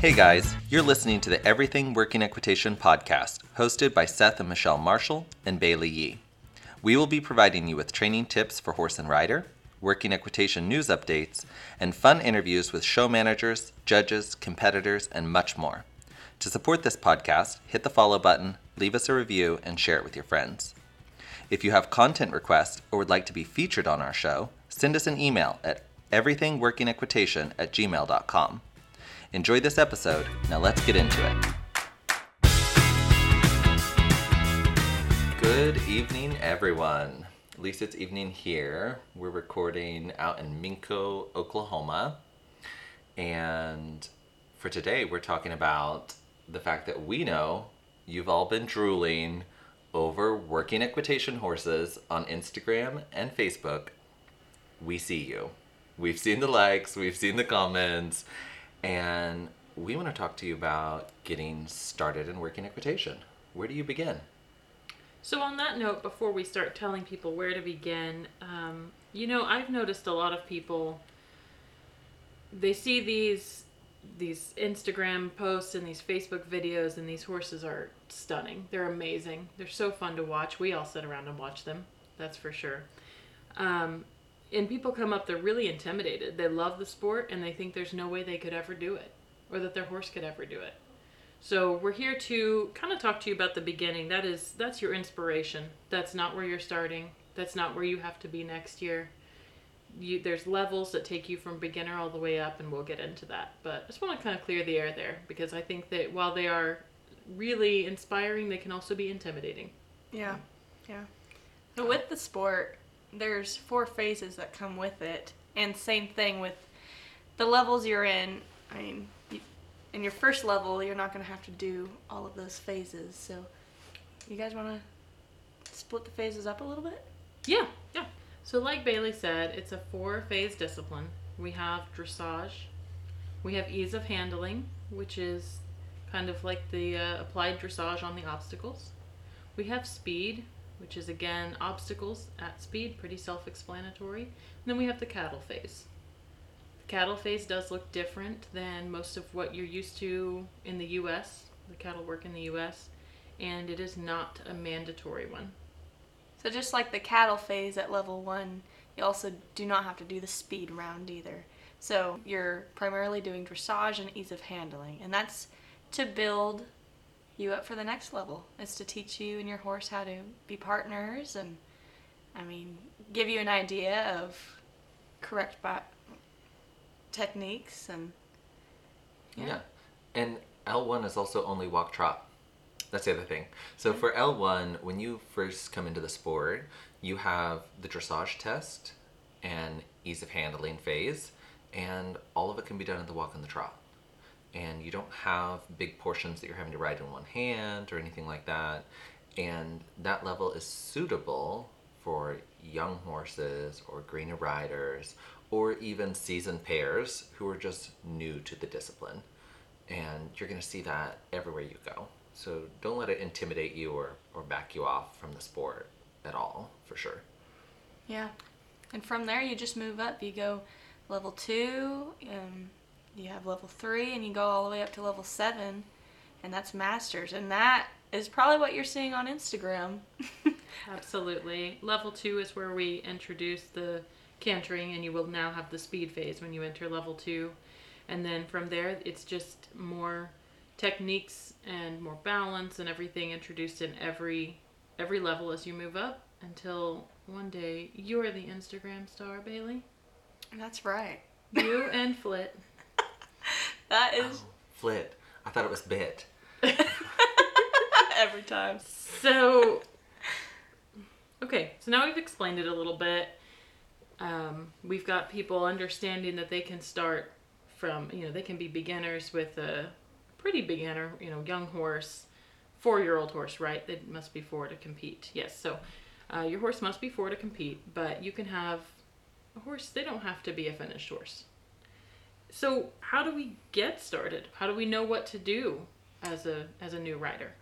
Hey guys, you're listening to the Everything Working Equitation podcast, hosted by Seth and Michelle Marshall and Bailey Yee. We will be providing you with training tips for horse and rider, working equitation news updates, and fun interviews with show managers, judges, competitors, and much more. To support this podcast, hit the follow button, leave us a review, and share it with your friends. If you have content requests or would like to be featured on our show, send us an email at everythingworkingequitation at gmail.com. Enjoy this episode. Now let's get into it. Good evening, everyone. At least it's evening here. We're recording out in Minco, Oklahoma. And for today, we're talking about the fact that we know you've all been drooling over working equitation horses on Instagram and Facebook. We see you. We've seen the likes, we've seen the comments, and we want to talk to you about getting started in working equitation. Where do you begin? So, on that note, before we start telling people where to begin, um, you know, I've noticed a lot of people they see these these Instagram posts and these Facebook videos, and these horses are stunning. They're amazing. They're so fun to watch. We all sit around and watch them. That's for sure. Um, and people come up, they're really intimidated. They love the sport, and they think there's no way they could ever do it, or that their horse could ever do it. So we're here to kind of talk to you about the beginning. That is that's your inspiration. That's not where you're starting. That's not where you have to be next year. You, there's levels that take you from beginner all the way up, and we'll get into that. But I just want to kind of clear the air there because I think that while they are really inspiring, they can also be intimidating. Yeah, yeah. So with the sport, there's four phases that come with it, and same thing with the levels you're in. I mean, you, in your first level, you're not going to have to do all of those phases. So, you guys want to split the phases up a little bit? Yeah, yeah. So, like Bailey said, it's a four phase discipline. We have dressage, we have ease of handling, which is kind of like the uh, applied dressage on the obstacles. We have speed, which is again obstacles at speed, pretty self explanatory. And then we have the cattle phase. The cattle phase does look different than most of what you're used to in the US, the cattle work in the US, and it is not a mandatory one. So just like the cattle phase at level one, you also do not have to do the speed round either. So you're primarily doing dressage and ease of handling, and that's to build you up for the next level. It's to teach you and your horse how to be partners, and I mean, give you an idea of correct techniques and Yeah. And L1 is also only walk trot. That's the other thing. So for L1, when you first come into the sport, you have the dressage test and ease of handling phase, and all of it can be done in the walk and the trot. And you don't have big portions that you're having to ride in one hand or anything like that. And that level is suitable for young horses or greener riders or even seasoned pairs who are just new to the discipline and you're going to see that everywhere you go. So don't let it intimidate you or, or back you off from the sport at all, for sure. yeah. And from there, you just move up. You go level two, um, you have level three, and you go all the way up to level seven, and that's masters. And that is probably what you're seeing on Instagram. Absolutely. Level two is where we introduce the cantering, and you will now have the speed phase when you enter level two. And then from there, it's just more techniques and more balance and everything introduced in every every level as you move up until one day you're the Instagram star, Bailey. That's right. You and Flit. That is Oh, flit. I thought it was bit. every time. So, okay, so now we've explained it a little bit. Um, we've got people understanding that they can start from, you know, they can be beginners with a pretty beginner, you know, young horse, four year old horse, right? They must be four to compete. Yes, so uh, your horse must be four to compete, but you can have a horse, they don't have to be a finished horse. So, how do we get started? How do we know what to do as a as a new writer?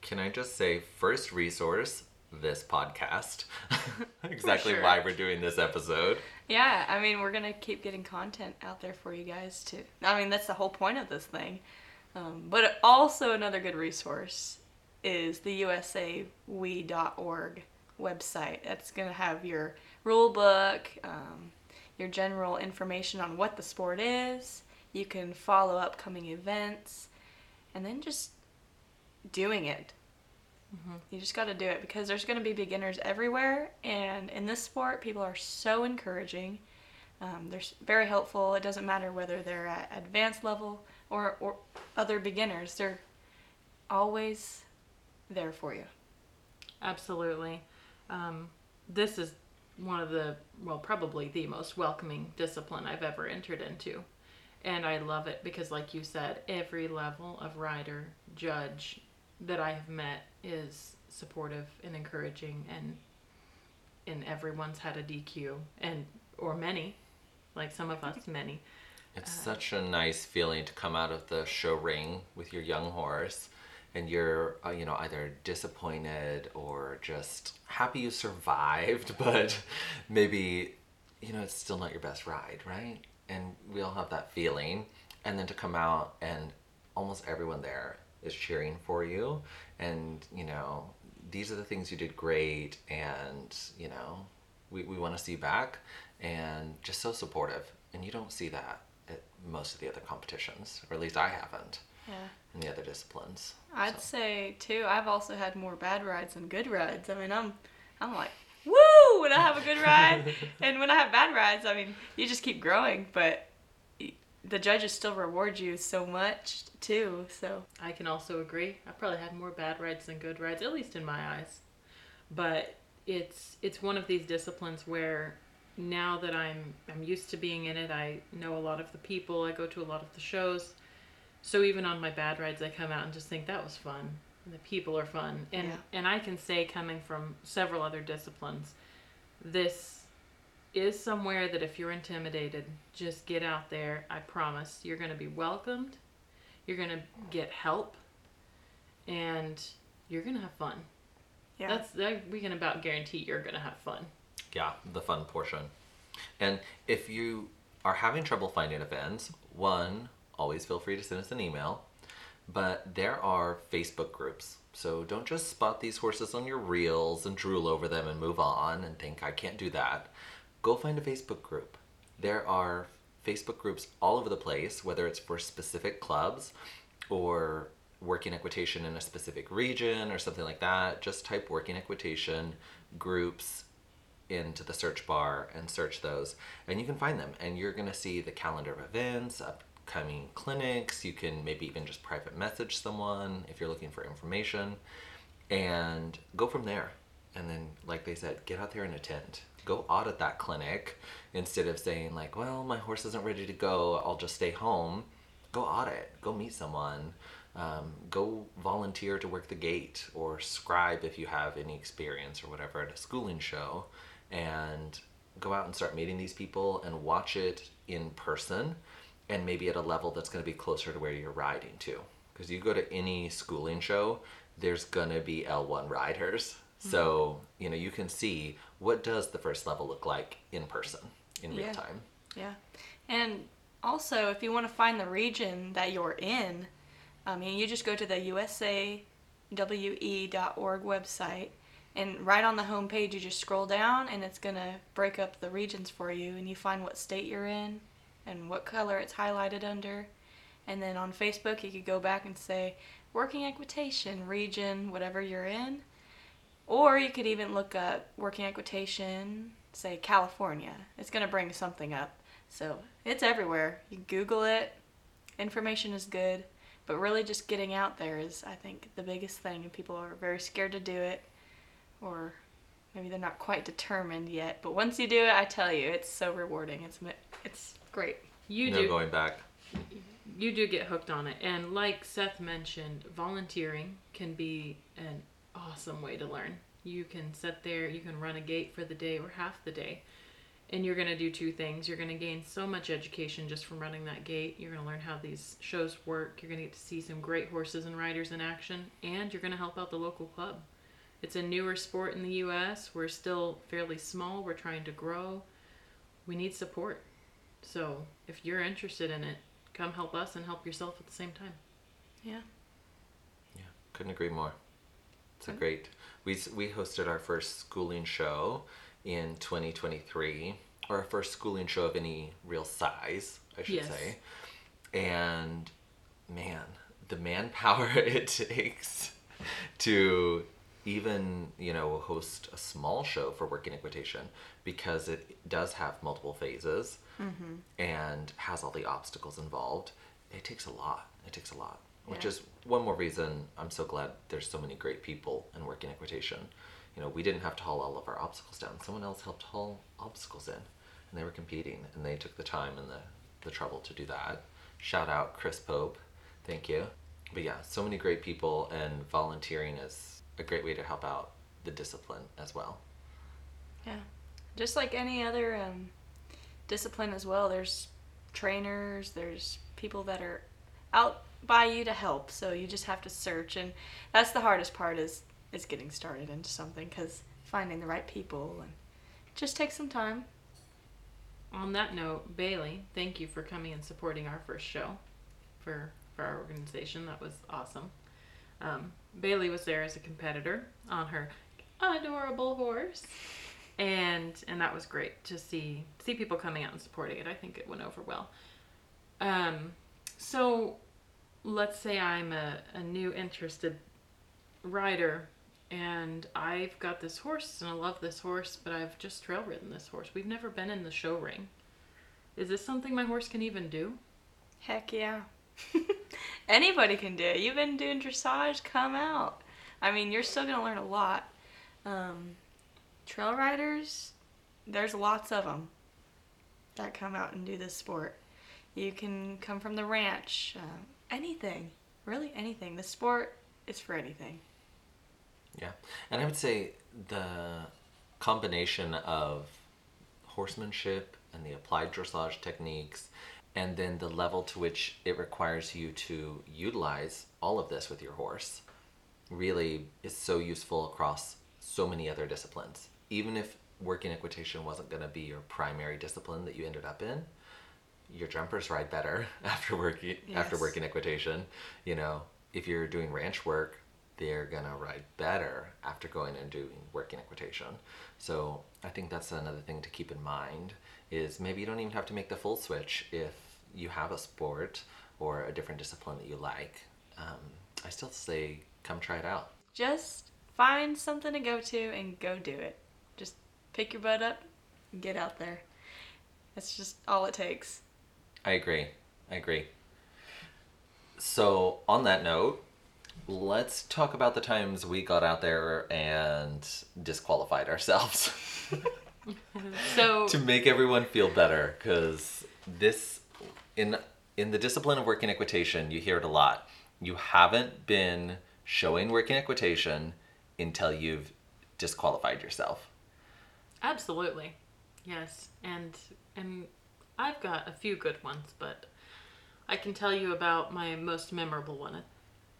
Can I just say, first resource, this podcast. exactly sure. why we're doing this episode. Yeah, I mean, we're gonna keep getting content out there for you guys too. I mean, that's the whole point of this thing. Um, but also another good resource is the USAWE.org website. That's going to have your rule book, um, your general information on what the sport is. You can follow upcoming events, and then just doing it. You just got to do it because there's going to be beginners everywhere, and in this sport, people are so encouraging. Um, they're very helpful. It doesn't matter whether they're at advanced level or, or other beginners. They're always there for you. Absolutely. Um, this is one of the, well, probably the most welcoming discipline I've ever entered into. And I love it because, like you said, every level of rider, judge that I have met is supportive and encouraging, and and everyone's had a DQ, and or many, like some of us, many. It's uh, such a nice feeling to come out of the show ring with your young horse and you're uh, you know either disappointed or just happy you survived but maybe you know it's still not your best ride right? And we all have that feeling. And then to come out and almost everyone there is cheering for you. And you know these are the things you did great and you know we, we want to see back and just so supportive. And you don't see that at most of the other competitions or at least i haven't Yeah. in the other disciplines I'd So, say too. I've also had more bad rides than good rides. I mean, I'm, I'm like, woo when I have a good ride, and when I have bad rides, I mean, you just keep growing. But the judges still reward you so much too. So I can also agree. I probably had more bad rides than good rides, at least in my eyes. But it's it's one of these disciplines where now that I'm I'm used to being in it, I know a lot of the people. I go to a lot of the shows. So even on my bad rides, I come out and just think that was fun. And the people are fun, and Yeah. and I can say coming from several other disciplines, this is somewhere that if you're intimidated, just get out there. I promise you're going to be welcomed. You're going to get help and you're going to have fun. yeah, That's that we can about guarantee you're going to have fun. yeah the fun portion and if you are having trouble finding events one always feel free to send us an email. But there are facebook groups. So don't just spot these horses on your reels and drool over them and move on and think i can't do that. Go find a facebook group. There are facebook groups all over the place whether it's for specific clubs or working equitation in a specific region or something like that. Just type working equitation groups into the search bar and search those. And you can find them. And you're going to see the calendar of events upcoming clinics. You can maybe even just private message someone if you're looking for information and go from there. And then like they said get out there and attend. Go audit that clinic instead of saying like well my horse isn't ready to go. I'll just stay home. Go audit. Go meet someone. Um, go volunteer to work the gate or scribe if you have any experience or whatever at a schooling show and go out and start meeting these people and watch it in person and maybe at a level that's going to be closer to where you're riding to. Because you go to any schooling show there's going to be l1 riders. Mm-hmm. So you know you can see what does the first level look like in person in real time. Yeah, and also if you want to find the region that you're in, I mean, you just go to the USAWE.org website, and right on the home page, you just scroll down, and it's gonna break up the regions for you, and you find what state you're in, and what color it's highlighted under, and then on Facebook, you could go back and say working equitation region, whatever you're in, or you could even look up working equitation, say California. It's gonna bring something up. So it's everywhere. You Google it. Information is good, but really just getting out there is, I think, the biggest thing. And people are very scared to do it, or maybe they're not quite determined yet. But once you do it, I tell you, it's so rewarding. It's it's great. You no do going back you do get hooked on it and like Seth mentioned, volunteering can be an awesome way to learn. You can sit there, you can run a gate for the day or half the day. And you're going to do two things. You're going to gain so much education just from running that gate. You're going to learn how these shows work. You're going to get to see some great horses and riders in action. And you're going to help out the local club. It's a newer sport in the U.S. We're still fairly small. We're trying to grow. We need support. So if you're interested in it, come help us and help yourself at the same time. Yeah. Yeah, couldn't agree more. It's a great. We we hosted our first schooling show in 2023, or our first schooling show of any real size, I should Yes. say. And man, the manpower it takes to even you know host a small show for working equitation because it does have multiple phases and has all the obstacles involved it takes a lot. It takes a lot which is one more reason i'm so glad there's so many great people in working equitation. You know we didn't have to haul all of our obstacles down. Someone else helped haul obstacles in and they were competing and they took the time and the, the trouble to do that. Shout out chris pope. Thank you. But yeah so many great people and volunteering is a great way to help out the discipline as well. Yeah. Just like any other um, discipline as well, there's trainers, there's people that are out by you to help. So you just have to search, and that's the hardest part is is getting started into something because finding the right people and just takes some time. On that note, Bailey, thank you for coming and supporting our first show for for our organization. That was awesome. Um, Bailey was there as a competitor on her adorable horse, and and that was great to see see people coming out and supporting it. I think it went over well. Um, so let's say I'm a, a new interested rider and I've got this horse and I love this horse, but I've just trail ridden this horse. We've never been in the show ring. Is this something my horse can even do? Heck yeah. Anybody can do it. You've been doing dressage, come out. I mean, you're still going to learn a lot. Um, trail riders, there's lots of them that come out and do this sport. You can come from the ranch, uh, anything, really anything. The sport is for anything. Yeah, and I would say the combination of horsemanship and the applied dressage techniques, and then the level to which it requires you to utilize all of this with your horse, really is so useful across so many other disciplines. Even if working equitation wasn't going to be your primary discipline that you ended up in, your jumpers ride better after working after working equitation. You know, if you're doing ranch work, they're gonna ride better after going and doing working equitation. So I think that's another thing to keep in mind is maybe you don't even have to make the full switch if you have a sport or a different discipline that you like. Um, I still say come try it out. Just find something to go to and go do it. Just pick your butt up and get out there. That's just all it takes. I agree. I agree. So, on that note, let's talk about the times we got out there and disqualified ourselves So to make everyone feel better cuz this in in the discipline of working equitation, you hear it a lot. You haven't been showing working equitation until you've disqualified yourself. Absolutely. Yes. And and I've got a few good ones, but I can tell you about my most memorable one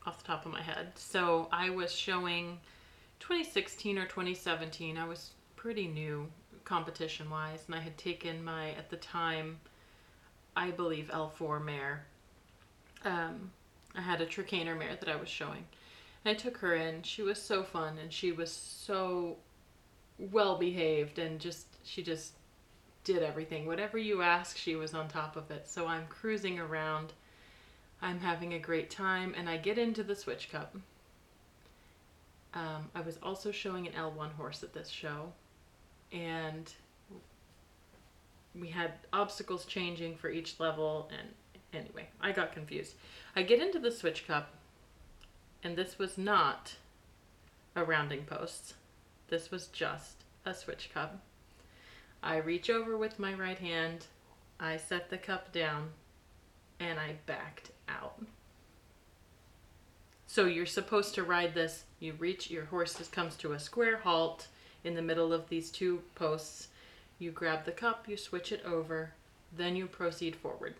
off the top of my head. So I was showing 2016 or 2017. I was pretty new competition wise, and I had taken my at the time, I believe L4 mare. Um, I had a Trakehner mare that I was showing. I took her in. She was so fun, and she was so well behaved and just she just did everything. Whatever you ask she was on top of it. So i'm cruising around. I'm having a great time and i get into the switch cup. Um, i was also showing an l1 horse at this show and we had obstacles changing for each level and anyway i got confused. I get into the switch cup and this was not a rounding post this was just a switch cup. I reach over with my right hand, I set the cup down, and I backed out. So you're supposed to ride this. You reach, your horse comes to a square halt in the middle of these two posts. You grab the cup, you switch it over, then you proceed forward.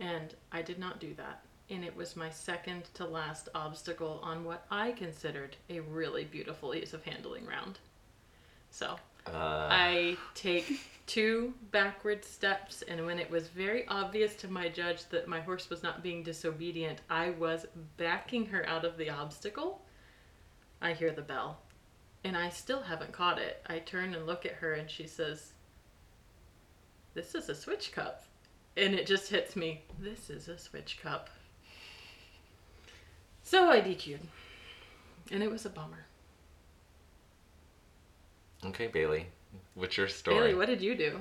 And I did not do that and it was my second to last obstacle on what I considered a really beautiful ease of handling round. So Uh, I take two backward steps, and when it was very obvious to my judge that my horse was not being disobedient, I was backing her out of the obstacle. I hear the bell, and I still haven't caught it. I turn and look at her, and she says, This is a switch cup. And it just hits me, This is a switch cup. So I DQ'd, and it was a bummer. okay, Bailey. What's your story? Bailey, what did you do?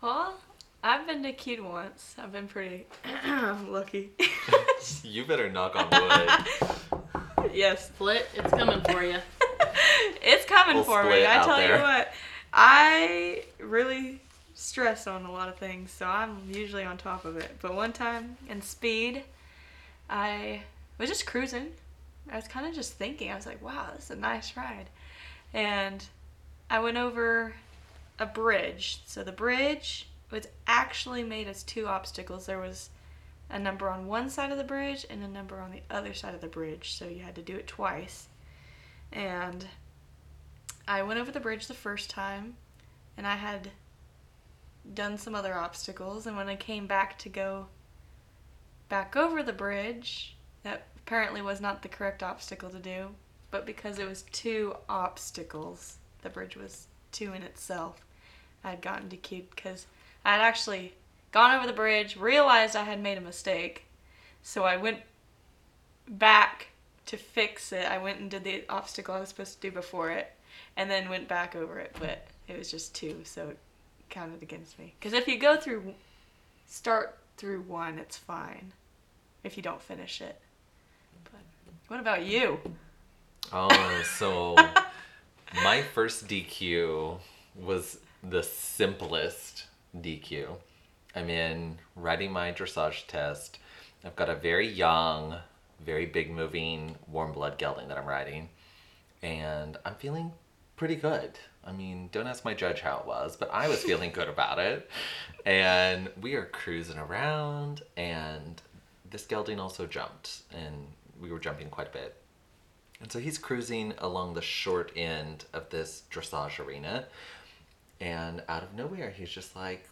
Well, I've been DQ'd once. I've been pretty lucky. you better knock on wood. yes. Split, it's coming for you. it's coming We'll for me. I tell there. you what, I really stress on a lot of things, so I'm usually on top of it. But one time in speed, I was just cruising. I was kind of just thinking. I was like, "Wow, this is a nice ride," and I went over a bridge. So the bridge was actually made as two obstacles. There was a number on one side of the bridge and a number on the other side of the bridge. So you had to do it twice. And I went over the bridge the first time and I had done some other obstacles. And when I came back to go back over the bridge, that apparently was not the correct obstacle to do. But because it was two obstacles, the bridge was two in itself. I had gotten DQ'd because I had actually gone over the bridge, realized I had made a mistake, so I went back to fix it. I went and did the obstacle I was supposed to do before it, and then went back over it, but it was just two, so it counted against me. Because if you go through, start through one, it's fine. If you don't finish it. What about you? Oh, so my first DQ was the simplest DQ. I'm in writing my dressage test. I've got a very young, very big moving warm blood gelding that I'm riding, and I'm feeling pretty good. I mean, don't ask my judge how it was, but I was feeling good about it. And we are cruising around, and this gelding also jumped, and we were jumping quite a bit. And so he's cruising along the short end of this dressage arena. And out of nowhere, he's just like,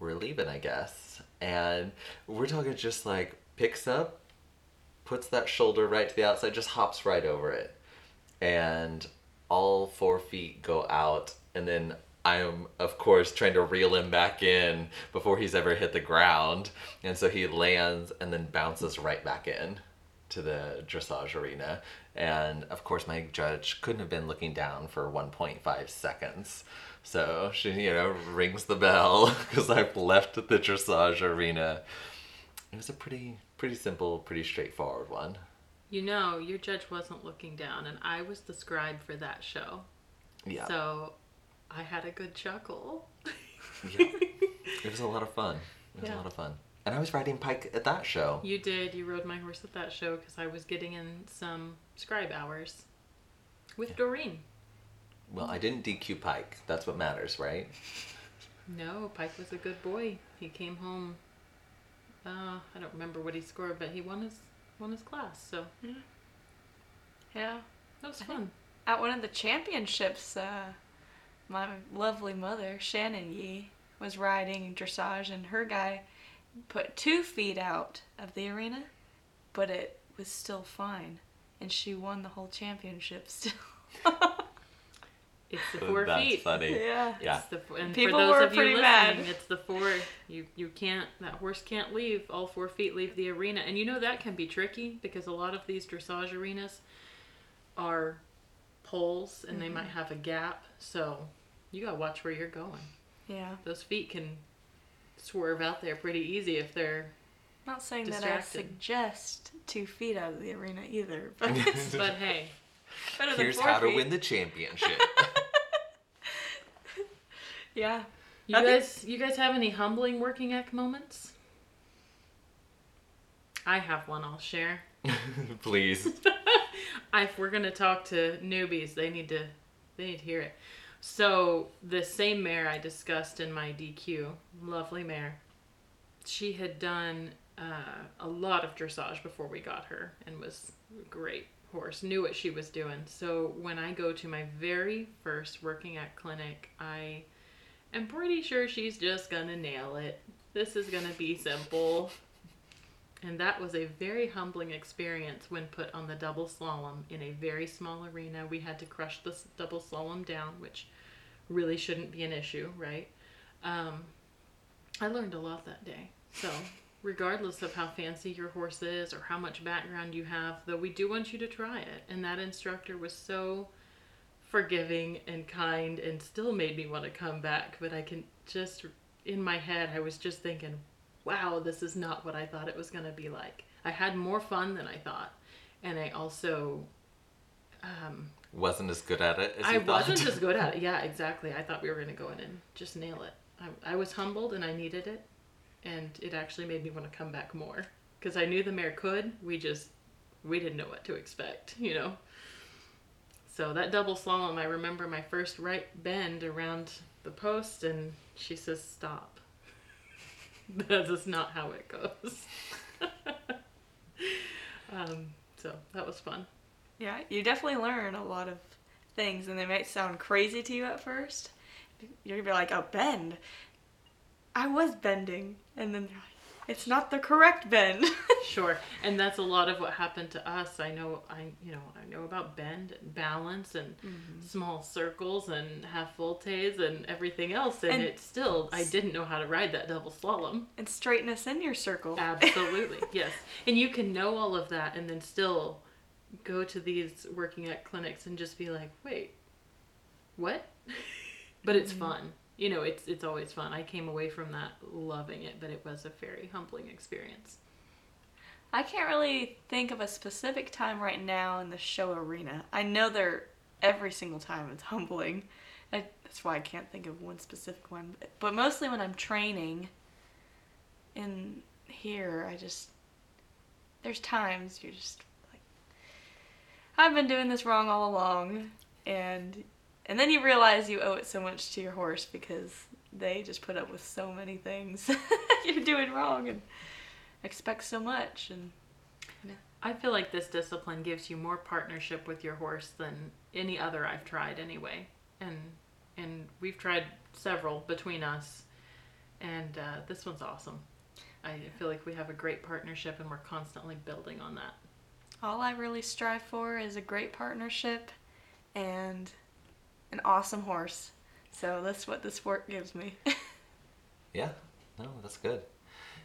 we're leaving, I guess. And we're talking just like picks up, puts that shoulder right to the outside, just hops right over it. And all four feet go out. And then I'm, of course, trying to reel him back in before he's ever hit the ground. And so he lands and then bounces right back in to the dressage arena. And of course, my judge couldn't have been looking down for 1.5 seconds. So she, you know, rings the bell because I've left the dressage arena. It was a pretty, pretty simple, pretty straightforward one. You know, your judge wasn't looking down, and I was the scribe for that show. Yeah. So I had a good chuckle. yeah. It was a lot of fun. It was Yeah. a lot of fun. And I was riding Pike at that show. You did. You rode my horse at that show because I was getting in some scribe hours with Doreen. Well, I didn't DQ Pike. That's what matters, right? No, Pike was a good boy. He came home. Uh, I don't remember what he scored, but he won his won his class. So Yeah. that was I fun. At one of the championships, uh, my lovely mother, Shannon Yee, was riding dressage, and her guy put two feet out of the arena, but it was still fine, and she won the whole championship still. It's the four That's feet. funny. yeah. Yeah. It's the, f- and People for those were of you pretty listening, mad. it's the four. You you can't. That horse can't leave. All four feet leave the arena, and you know that can be tricky because a lot of these dressage arenas are poles, and they mm-hmm. might have a gap. So you gotta watch where you're going. Yeah. Those feet can swerve out there pretty easy if they're. Not saying that I suggest two feet out of the arena either, but But hey, better than Here's four how to win the championship. Yeah. you I think- guys, you guys have any humbling working eq moments? I have one. I'll share. Please. If we're gonna talk to newbies, they need to they need to hear it. So the same mare I discussed in my DQ, lovely mare, she had done uh, a lot of dressage before we got her and was a great horse, knew what she was doing. So when I go to my very first working eq clinic, I am pretty sure she's just gonna nail it. This is gonna be simple. And that was a very humbling experience when put on the double slalom in a very small arena. We had to crush the double slalom down, which really shouldn't be an issue, right? Um, I learned a lot that day. So, regardless of how fancy your horse is or how much background you have, though, we do want you to try it. And that instructor was so forgiving and kind and still made me want to come back. But I can just, in my head, I was just thinking, wow, this is not what I thought it was going to be like. I had more fun than I thought. And I also um, Wasn't as good at it as I thought. wasn't as good at it. Yeah, exactly. I thought we were going to go in and just nail it. I, I was humbled and I needed it. And it actually made me want to come back more. Because I knew the mare could. We just, we didn't know what to expect, you know? So that double slalom, I remember my first right bend around the post and she says, stop. that is not how it goes. um, so that was fun. Yeah, you definitely learn a lot of things, and they might sound crazy to you at first. You're gonna be like, "Oh, bend." I was bending, and then they're like, "It's not the correct bend." Sure, and that's a lot of what happened to us. I know, I you know, I know about bend and balance and mm-hmm. small circles and half voltes and everything else, and, And- it's still I didn't know how to ride that double slalom. and straightness in your circle. Absolutely, yes, and you can know all of that and then still go to these working eq clinics and just be like, wait, what? but it's mm-hmm. fun. You know, it's it's always fun. I came away from that loving it, but it was a very humbling experience. I can't really think of a specific time right now in the show arena. I know they're every single time it's humbling. I, that's why I can't think of one specific one. But mostly when I'm training in here, I just there's times you're just like I've been doing this wrong all along and and then you realize you owe it so much to your horse because they just put up with so many things you're doing wrong and expect so much and I feel like this discipline gives you more partnership with your horse than any other I've tried anyway. And and we've tried several between us and uh, this one's awesome. I feel like we have a great partnership and we're constantly building on that. all I really strive for is a great partnership and an awesome horse. So that's what the sport gives me. Yeah, no, that's good.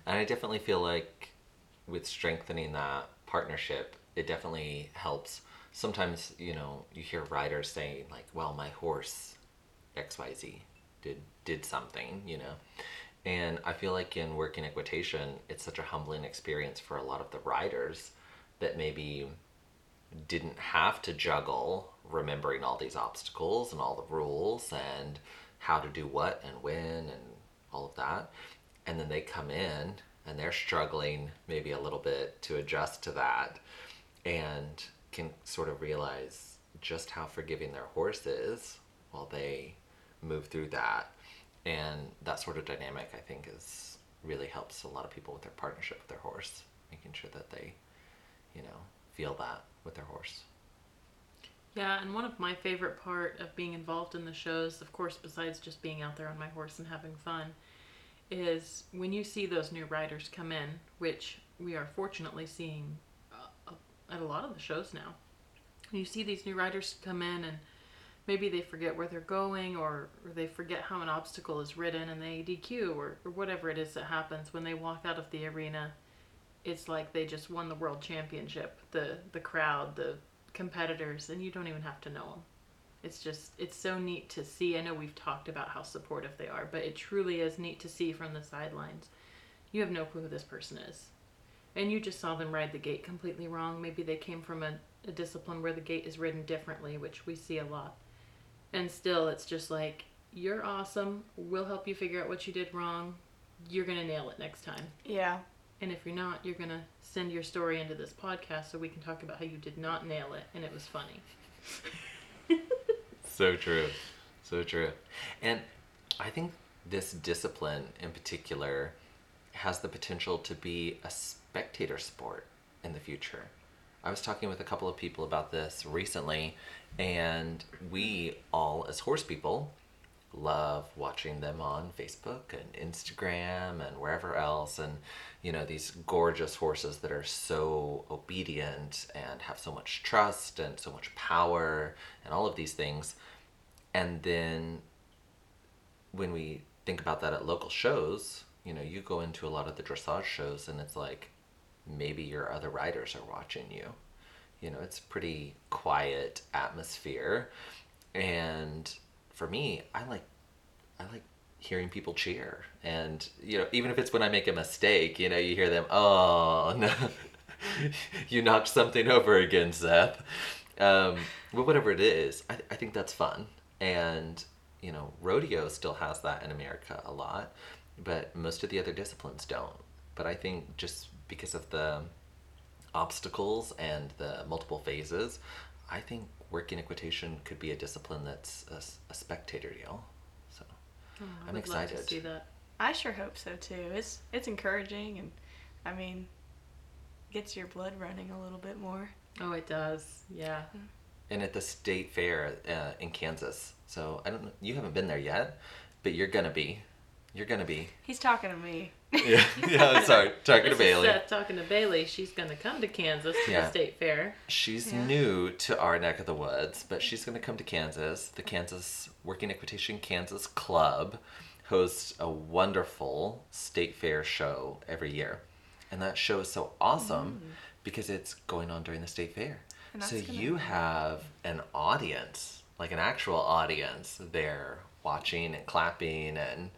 And I definitely feel like with strengthening that partnership, it definitely helps. Sometimes, you know, you hear riders saying like, "Well, my horse XYZ did did something," you know. And I feel like in working equitation, it's such a humbling experience for a lot of the riders that maybe didn't have to juggle remembering all these obstacles and all the rules and how to do what and when and all of that. And then they come in and they're struggling maybe a little bit to adjust to that and can sort of realize just how forgiving their horse is while they move through that. And that sort of dynamic, I think, is really helps a lot of people with their partnership with their horse, making sure that they, you know, feel that with their horse. Yeah, and one of my favorite part of being involved in the shows, of course, besides just being out there on my horse and having fun, is when you see those new riders come in, which we are fortunately seeing uh, uh, at a lot of the shows now. You see these new riders come in and maybe they forget where they're going or, or they forget how an obstacle is ridden and they DQ or, or whatever it is that happens when they walk out of the arena. It's like they just won the world championship. The the crowd, the competitors, and you don't even have to know them. It's just it's so neat to see. I know we've talked about how supportive they are, but it truly is neat to see from the sidelines. You have no clue who this person is. And you just saw them ride the gate completely wrong. Maybe they came from a, a discipline where the gate is ridden differently, which we see a lot. And still, it's just like, you're awesome. We'll help you figure out what you did wrong. You're going to nail it next time. yeah. And if you're not, you're going to send your story into this podcast so we can talk about how you did not nail it and it was funny. So true. So true. And I think this discipline in particular has the potential to be a spectator sport in the future. I was talking with a couple of people about this recently, and we all, as horse people, love watching them on Facebook and Instagram and wherever else. And, you know, these gorgeous horses that are so obedient and have so much trust and so much power and all of these things. And then when we think about that at local shows, you know, you go into a lot of the dressage shows and it's like maybe your other riders are watching you. You know, it's pretty quiet atmosphere. And for me, I like I like hearing people cheer. And you know, even if it's when I make a mistake, you know, you hear them, "Oh, no. you knocked something over again, Seth." Um, but whatever it is, I, I think that's fun. And you know, rodeo still has that in America a lot, but most of the other disciplines don't. But I think just because of the obstacles and the multiple phases, I think working equitation could be a discipline that's a, a spectator deal. So Oh, I I'm would love to excited. see that. I sure hope so too. It's it's encouraging and I mean gets your blood running a little bit more. Oh, it does. Yeah. and at the state fair uh, in Kansas. So I don't know. You haven't been there yet, but you're gonna be. You're gonna be. He's talking to me. Yeah. yeah. Sorry. Talking to Bailey. Seth talking to Bailey. She's going to come to Kansas to Yeah. the state fair. She's Yeah. new to our neck of the woods, but she's going to come to Kansas. The Kansas Working Equitation Kansas Club hosts a wonderful state fair show every year. And that show is so awesome mm. because it's going on during the state fair. So gonna you have an audience, like an actual audience there watching and clapping and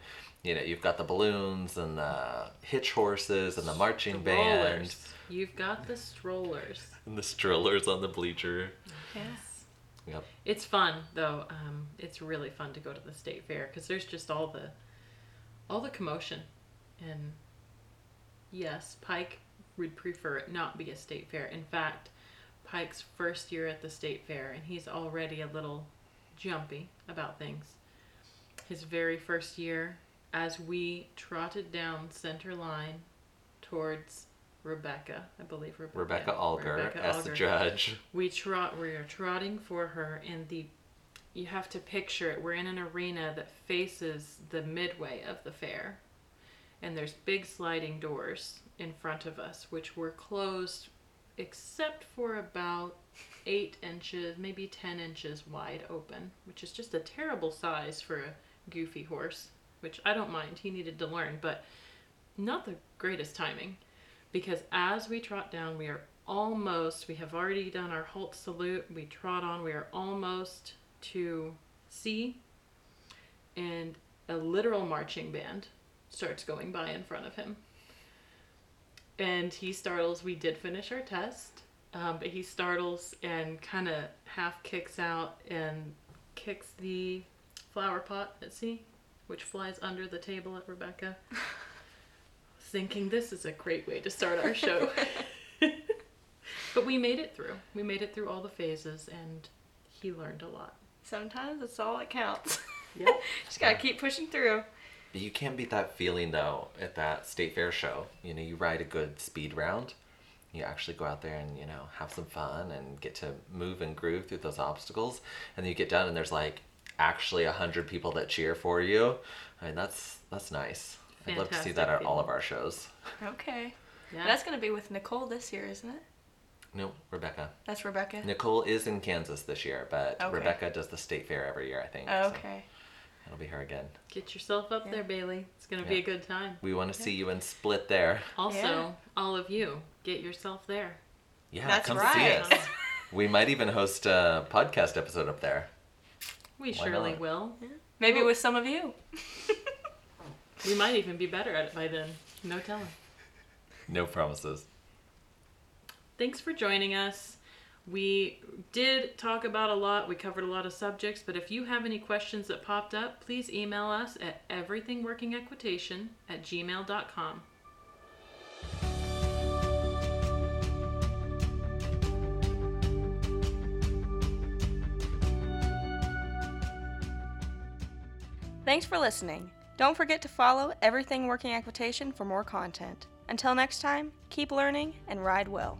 you know, you've got the balloons and the hitch horses and the marching band You've got the strollers. and the strollers on the bleacher. Yes. Yep. It's fun though. Um, it's really fun to go to the state fair because there's just all the, all the commotion, and yes, Pike would prefer it not be a state fair. In fact, Pike's first year at the state fair, and he's already a little jumpy about things. His very first year, as we trotted down center line towards Rebecca, I believe Rebecca. Rebecca Alger Rebecca as the judge. we trot we are trotting for her in the you have to picture it we're in an arena that faces the midway of the fair and there's big sliding doors in front of us which were closed except for about eight inches maybe ten inches wide open which is just a terrible size for a goofy horse which i don't mind he needed to learn but not the greatest timing. Because as we trot down, we are almost, we have already done our halt salute, we trot on, we are almost to C, and a literal marching band starts going by in front of him. And he startles, we did finish our test, um, but he startles and kind of half kicks out and kicks the flower pot at C, which flies under the table at Rebecca thinking this is a great way to start our show. but we made it through. We made it through all the phases and he learned a lot. Sometimes it's all that counts. Yep. Just gotta keep pushing through. But you can't beat that feeling though at that state fair show. You know, you ride a good speed round. You actually go out there and, you know, have some fun and get to move and groove through those obstacles. And then you get done and there's like actually a hundred people that cheer for you. I mean that's that's nice. I'd love to see that at all of our shows. Okay. Yeah. That's gonna be with Nicole this year, isn't it? No, Rebecca. That's Rebecca. Nicole is in Kansas this year, but Okay. Rebecca does the state fair every year, I think. Oh, so okay. it'll be her again. Get yourself up Yeah. there, Bailey. It's going to be a good time. We want to see you in Split there. Also, Yeah. all of you, get yourself there. Yeah, That's come right. see us. We might even host a podcast episode up there. We Why surely not? will. Maybe Well- with some of you. We might even be better at it by then. No telling. No promises. Thanks for joining us. We did talk about a lot. We covered a lot of subjects, but if you have any questions that popped up, please email us at everythingworkingequitation at gmail.com. Thanks for listening. Don't forget to follow Everything Working Equitation for more content. Until next time, keep learning and ride well.